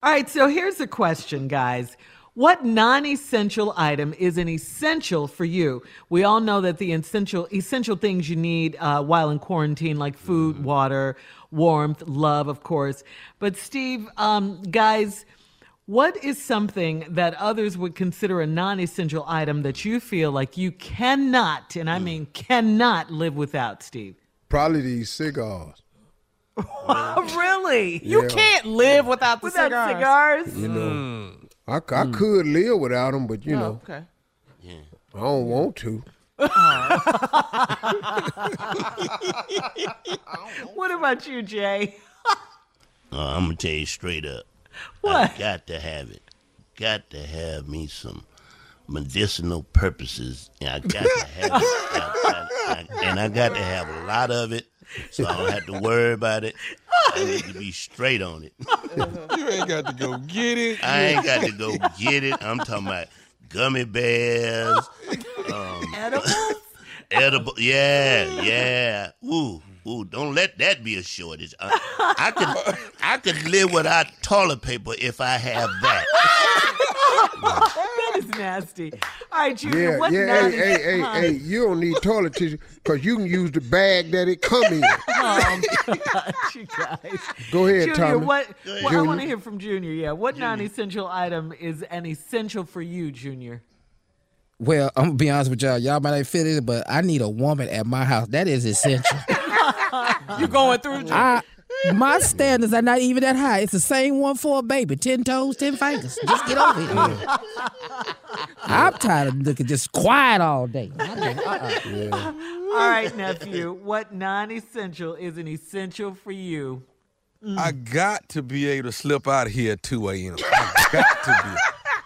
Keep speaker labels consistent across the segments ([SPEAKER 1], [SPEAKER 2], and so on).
[SPEAKER 1] All right, so here's a question, guys. What non-essential item is an essential for you? We all know that the essential essential things you need uh, while in quarantine, like food, water, warmth, love, of course. But Steve, um, guys, what is something that others would consider a non-essential item that you feel like you cannot, and I mean cannot, live without? Steve.
[SPEAKER 2] Probably these cigars.
[SPEAKER 1] really? You
[SPEAKER 2] Yeah.
[SPEAKER 1] can't live without the
[SPEAKER 3] Without
[SPEAKER 1] cigars.
[SPEAKER 3] cigars?
[SPEAKER 2] You know, I, c- I could live without them, but you
[SPEAKER 1] Oh,
[SPEAKER 2] know,
[SPEAKER 1] okay.
[SPEAKER 2] I don't want to.
[SPEAKER 1] What about you, Jay?
[SPEAKER 4] Uh, I'm gonna tell you straight up.
[SPEAKER 1] What?
[SPEAKER 4] I got to have it. Got to have me some medicinal purposes. And I got to have it. I- I- I- and I got to have a lot of it, so I don't have to worry about it. I need to be straight on it.
[SPEAKER 3] You ain't got to go get it.
[SPEAKER 4] I ain't got to go get it. I'm talking about gummy bears, um,
[SPEAKER 1] Edibles?
[SPEAKER 4] edible. Yeah, yeah. Ooh, ooh. Don't let that be a shortage. I, I could, I could live without toilet paper if I have that.
[SPEAKER 1] That is nasty. All right, Junior,
[SPEAKER 2] Yeah,
[SPEAKER 1] what
[SPEAKER 2] yeah.
[SPEAKER 1] non-
[SPEAKER 2] Hey, hey, hey,
[SPEAKER 1] Huh?
[SPEAKER 2] hey! You don't need toilet tissue because you can use the bag that it come in.
[SPEAKER 1] Oh, God, you guys.
[SPEAKER 2] Go ahead,
[SPEAKER 1] Junior,
[SPEAKER 2] Tommy.
[SPEAKER 1] what?
[SPEAKER 4] Go ahead.
[SPEAKER 1] well, I want to hear from Junior. Yeah, what non-essential item is an essential for you, Junior?
[SPEAKER 5] Well, I'm gonna be honest with y'all. Y'all might not fit it, but I need a woman at my house. That is essential.
[SPEAKER 1] You going through? Junior?
[SPEAKER 5] I, my standards are not even that high. It's the same one for a baby. Ten toes, ten fingers. Just get over it. I'm tired of looking just quiet all day. I just- uh-uh.
[SPEAKER 1] All right, nephew. What non-essential is an essential for you?
[SPEAKER 3] I got to be able to slip out of here at 2 a.m. I got to be.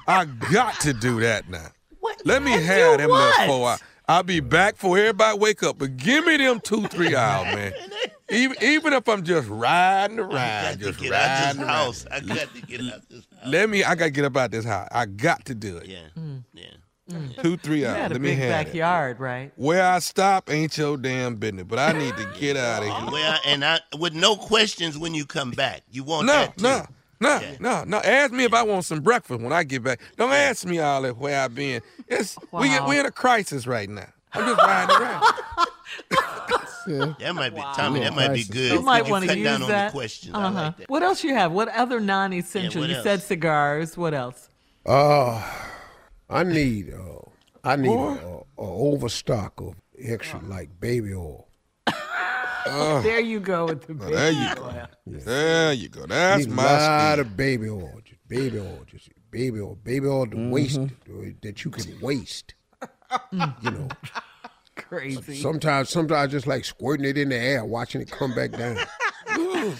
[SPEAKER 3] I got to do that now.
[SPEAKER 1] What?
[SPEAKER 3] Let me
[SPEAKER 1] And
[SPEAKER 3] have them
[SPEAKER 1] what?
[SPEAKER 3] little four hours. I'll be back for everybody wake up, but give me them two, three hours, man. Even even if I'm just riding
[SPEAKER 4] I
[SPEAKER 3] around,
[SPEAKER 4] got
[SPEAKER 3] just
[SPEAKER 4] get out
[SPEAKER 3] riding
[SPEAKER 4] this
[SPEAKER 3] around.
[SPEAKER 4] house. I got to get out this house.
[SPEAKER 3] Let me. I gotta get up out this house. I got to do it.
[SPEAKER 4] Yeah,
[SPEAKER 1] Hmm.
[SPEAKER 4] yeah.
[SPEAKER 3] Two, three
[SPEAKER 1] You
[SPEAKER 3] hours.
[SPEAKER 1] had a
[SPEAKER 3] Let me
[SPEAKER 1] big
[SPEAKER 3] have it.
[SPEAKER 1] backyard, right?
[SPEAKER 3] Where I stop ain't your damn business, but I need to get out of here.
[SPEAKER 4] Well, and I with no questions when you come back. You want
[SPEAKER 3] No,
[SPEAKER 4] that too.
[SPEAKER 3] no, no, no, no. Ask me if I want some breakfast when I get back. Don't ask me all that where I've been. It's we
[SPEAKER 1] Wow.
[SPEAKER 3] we in a crisis right now. I'm just riding around.
[SPEAKER 4] That might be Tommy. That might be good.
[SPEAKER 1] You might
[SPEAKER 4] Could
[SPEAKER 1] want to
[SPEAKER 4] cut
[SPEAKER 1] use
[SPEAKER 4] down on the questions.
[SPEAKER 1] Uh-huh.
[SPEAKER 4] like that.
[SPEAKER 1] What else you have? What other non-essential?
[SPEAKER 4] what
[SPEAKER 1] you said cigars. What else?
[SPEAKER 2] Uh, I need uh, I need a, a, a overstock of extra like baby oil.
[SPEAKER 1] there you go with the baby
[SPEAKER 3] There you
[SPEAKER 1] oil.
[SPEAKER 3] go. There you go. That's
[SPEAKER 2] need a
[SPEAKER 3] my
[SPEAKER 2] lot
[SPEAKER 3] speed.
[SPEAKER 2] of baby oil, just baby oil, just baby oil, baby oil to waste
[SPEAKER 3] Mm-hmm.
[SPEAKER 2] that you can waste. you know,
[SPEAKER 1] Crazy.
[SPEAKER 2] sometimes sometimes I just like squirting it in the air, watching it come back down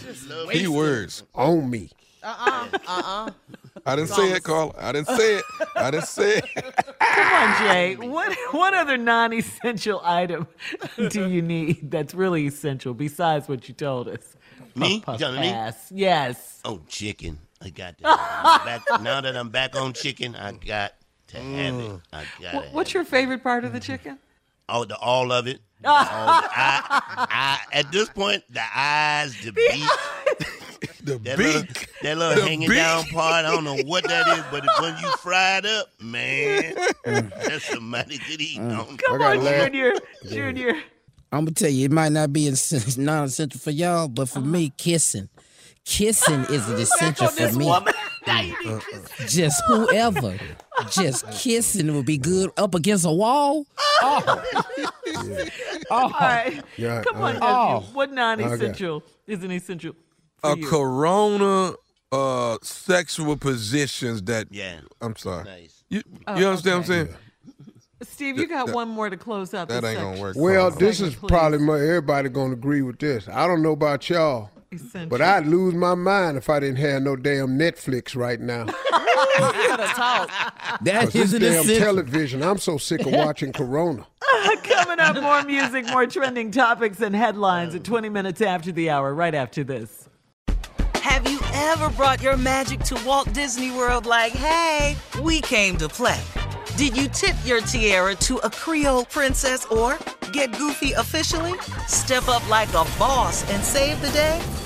[SPEAKER 3] Key words.
[SPEAKER 2] on me. Uh uh.
[SPEAKER 3] I didn't say it, Carl. I didn't say it. I didn't say it.
[SPEAKER 1] Come on, Jay. What what other non-essential item do you need that's really essential besides what you told us?
[SPEAKER 4] Me?
[SPEAKER 1] Puff,
[SPEAKER 4] You talking me?
[SPEAKER 1] Yes.
[SPEAKER 4] Oh, chicken. I got that. Back, now that I'm back on chicken, I got to have it. I got
[SPEAKER 1] What,
[SPEAKER 4] it.
[SPEAKER 1] what's your favorite part of the chicken?
[SPEAKER 4] All the all of it? All the eye, eye, at this point, the eyes, the beak,
[SPEAKER 3] The
[SPEAKER 4] that little,
[SPEAKER 3] beak.
[SPEAKER 4] that little
[SPEAKER 3] The
[SPEAKER 4] hanging
[SPEAKER 3] beak.
[SPEAKER 4] down part. I don't know what that is, but when you fry it up, man, mm. that's some mighty good eating. Mm. on.
[SPEAKER 1] Come on,
[SPEAKER 2] laugh.
[SPEAKER 1] Junior. Junior.
[SPEAKER 5] I'm gonna tell you, it might not be non-essential for y'all, but for uh-huh. me, kissing, kissing is an essential for me.
[SPEAKER 1] woman.
[SPEAKER 5] Just whoever, just kissing would be good up against a wall. Oh,
[SPEAKER 1] All right.
[SPEAKER 2] Yeah,
[SPEAKER 1] Come on,
[SPEAKER 2] uh.
[SPEAKER 5] Oh.
[SPEAKER 1] What non-essential is an essential for
[SPEAKER 3] A
[SPEAKER 1] you?
[SPEAKER 3] corona uh sexual positions that
[SPEAKER 4] Yeah,
[SPEAKER 3] I'm sorry.
[SPEAKER 4] nice.
[SPEAKER 3] You,
[SPEAKER 1] Oh,
[SPEAKER 3] you understand what I'm
[SPEAKER 1] okay.
[SPEAKER 3] saying?
[SPEAKER 1] Steve, you got one more to close out.
[SPEAKER 3] That
[SPEAKER 1] this
[SPEAKER 3] ain't gonna work.
[SPEAKER 2] Well, this is
[SPEAKER 1] please.
[SPEAKER 2] probably my, everybody gonna agree with this. I don't know about y'all,
[SPEAKER 1] Essential.
[SPEAKER 2] but I'd lose my mind if I didn't have no damn Netflix right now.
[SPEAKER 5] that
[SPEAKER 2] 'Cause
[SPEAKER 5] is
[SPEAKER 2] this
[SPEAKER 5] an
[SPEAKER 2] damn
[SPEAKER 5] essential.
[SPEAKER 2] television, I'm so sick of watching Corona.
[SPEAKER 1] Uh, coming up, more music, more trending topics and headlines at 20 minutes after the hour, right after this.
[SPEAKER 6] Have you ever brought your magic to Walt Disney World like, hey, we came to play? Did you tip your tiara to a Creole princess or get goofy officially? Step up like a boss and save the day?